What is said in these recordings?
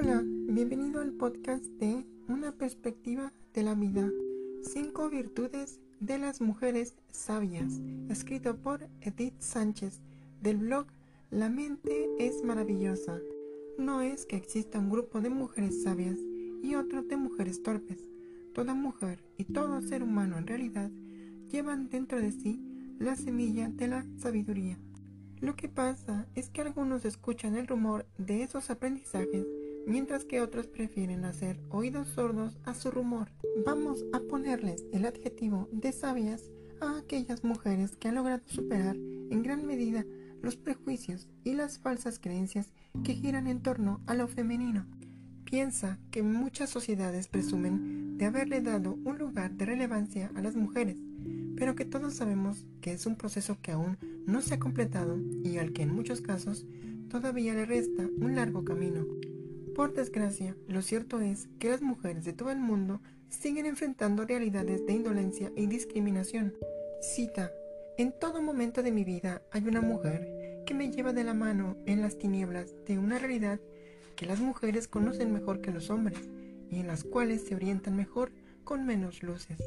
Hola, bienvenido al podcast de Una perspectiva de la vida. Cinco virtudes de las mujeres sabias, escrito por Edith Sánchez del blog La mente es maravillosa. No es que exista un grupo de mujeres sabias y otro de mujeres torpes. Toda mujer y todo ser humano en realidad llevan dentro de sí la semilla de la sabiduría. Lo que pasa es que algunos escuchan el rumor de esos aprendizajes mientras que otros prefieren hacer oídos sordos a su rumor. Vamos a ponerles el adjetivo de sabias a aquellas mujeres que han logrado superar en gran medida los prejuicios y las falsas creencias que giran en torno a lo femenino. Piensa que muchas sociedades presumen de haberle dado un lugar de relevancia a las mujeres, pero que todos sabemos que es un proceso que aún no se ha completado y al que en muchos casos todavía le resta un largo camino. Por desgracia, lo cierto es que las mujeres de todo el mundo siguen enfrentando realidades de indolencia y discriminación. Cita, en todo momento de mi vida hay una mujer que me lleva de la mano en las tinieblas de una realidad que las mujeres conocen mejor que los hombres y en las cuales se orientan mejor con menos luces.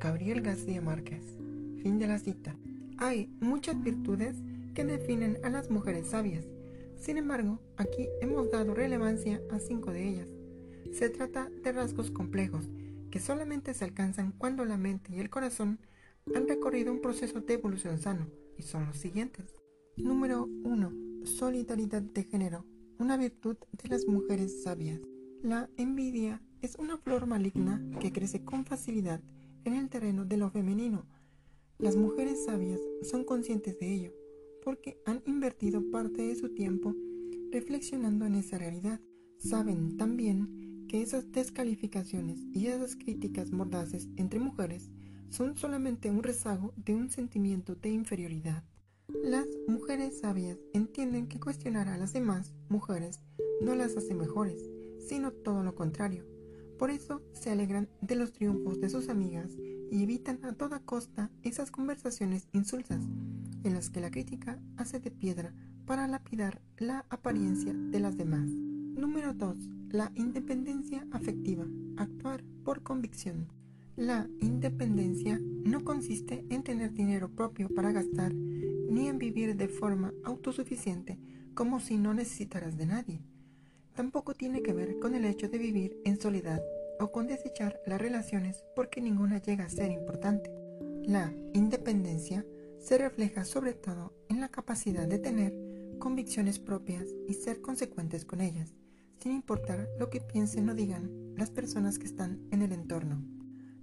Gabriel García Márquez. Fin de la cita. Hay muchas virtudes que definen a las mujeres sabias. Sin embargo, aquí hemos dado relevancia a cinco de ellas. Se trata de rasgos complejos que solamente se alcanzan cuando la mente y el corazón han recorrido un proceso de evolución sano y son los siguientes. Número 1. Solidaridad de género una virtud de las mujeres sabias. La envidia es una flor maligna que crece con facilidad en el terreno de lo femenino. Las mujeres sabias son conscientes de ello, porque han invertido parte de su tiempo reflexionando en esa realidad. Saben también que esas descalificaciones y esas críticas mordaces entre mujeres son solamente un rezago de un sentimiento de inferioridad. Las mujeres sabias entienden que cuestionar a las demás mujeres no las hace mejores, sino todo lo contrario. Por eso se alegran de los triunfos de sus amigas y evitan a toda costa esas conversaciones insulsas en las que la crítica hace de piedra para lapidar la apariencia de las demás. Número 2. La independencia afectiva. Actuar por convicción. La independencia no consiste en tener dinero propio para gastar ni en vivir de forma autosuficiente como si no necesitaras de nadie. Tampoco tiene que ver con el hecho de vivir en soledad o con desechar las relaciones porque ninguna llega a ser importante. La independencia se refleja sobre todo en la capacidad de tener convicciones propias y ser consecuentes con ellas, sin importar lo que piensen o digan las personas que están en el entorno.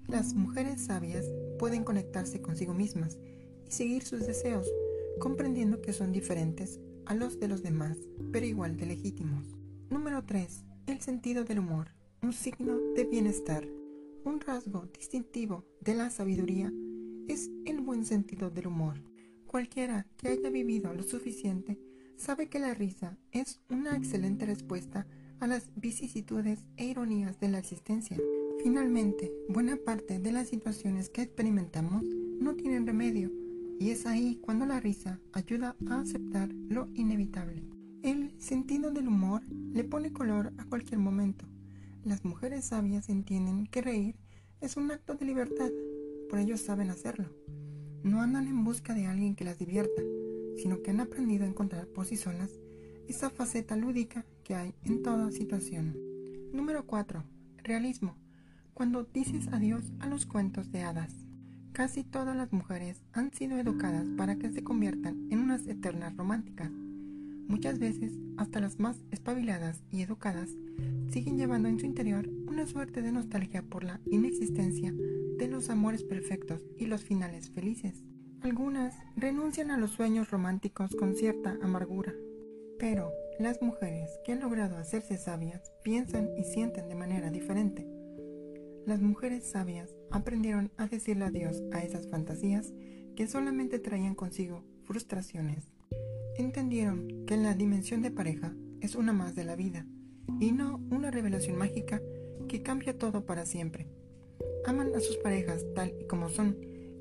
Las mujeres sabias pueden conectarse consigo mismas y seguir sus deseos, comprendiendo que son diferentes a los de los demás, pero igual de legítimos. Número 3. El sentido del humor, un signo de bienestar. Un rasgo distintivo de la sabiduría es el buen sentido del humor. Cualquiera que haya vivido lo suficiente sabe que la risa es una excelente respuesta a las vicisitudes e ironías de la existencia. Finalmente, buena parte de las situaciones que experimentamos no tienen remedio y es ahí cuando la risa ayuda a aceptar lo inevitable. El sentido del humor le pone color a cualquier momento. Las mujeres sabias entienden que reír es un acto de libertad, por ello saben hacerlo. No andan en busca de alguien que las divierta, sino que han aprendido a encontrar por sí solas esa faceta lúdica que hay en toda situación. Número 4. Realismo. Cuando dices adiós a los cuentos de hadas. Casi todas las mujeres han sido educadas para que se conviertan en unas eternas románticas. Muchas veces, hasta las más espabiladas y educadas siguen llevando en su interior una suerte de nostalgia por la inexistencia de los amores perfectos y los finales felices. Algunas renuncian a los sueños románticos con cierta amargura, pero las mujeres que han logrado hacerse sabias piensan y sienten de manera diferente. Las mujeres sabias aprendieron a decirle adiós a esas fantasías que solamente traían consigo frustraciones. Entendieron que la dimensión de pareja es una más de la vida y no una revelación mágica que cambia todo para siempre. Aman a sus parejas tal y como son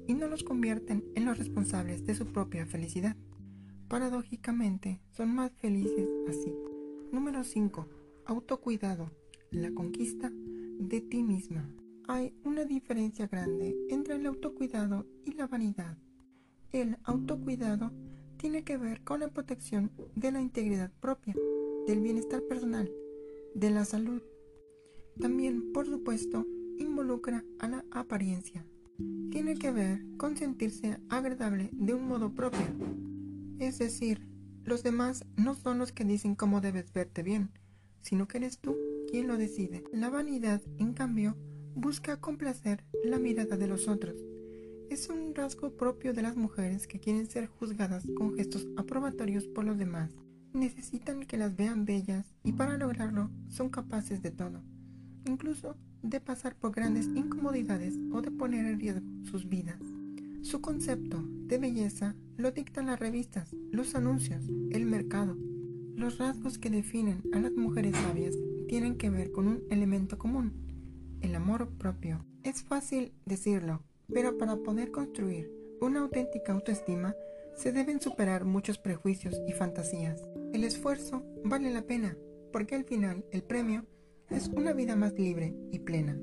y no los convierten en los responsables de su propia felicidad. Paradójicamente, son más felices así. Número 5. autocuidado, la conquista de ti misma. Hay una diferencia grande entre el autocuidado y la vanidad. El autocuidado tiene que ver con la protección de la integridad propia, del bienestar personal, de la salud. También, por supuesto, involucra a la apariencia. Tiene que ver con sentirse agradable de un modo propio. Es decir, los demás no son los que dicen cómo debes verte bien, sino que eres tú quien lo decide. La vanidad, en cambio, busca complacer la mirada de los otros. Es un rasgo propio de las mujeres que quieren ser juzgadas con gestos aprobatorios por los demás. Necesitan que las vean bellas y para lograrlo son capaces de todo, incluso de pasar por grandes incomodidades o de poner en riesgo sus vidas. Su concepto de belleza lo dictan las revistas, los anuncios, el mercado. Los rasgos que definen a las mujeres sabias tienen que ver con un elemento común, el amor propio. Es fácil decirlo, pero para poder construir una auténtica autoestima se deben superar muchos prejuicios y fantasías. El esfuerzo vale la pena, porque al final el premio es una vida más libre y plena.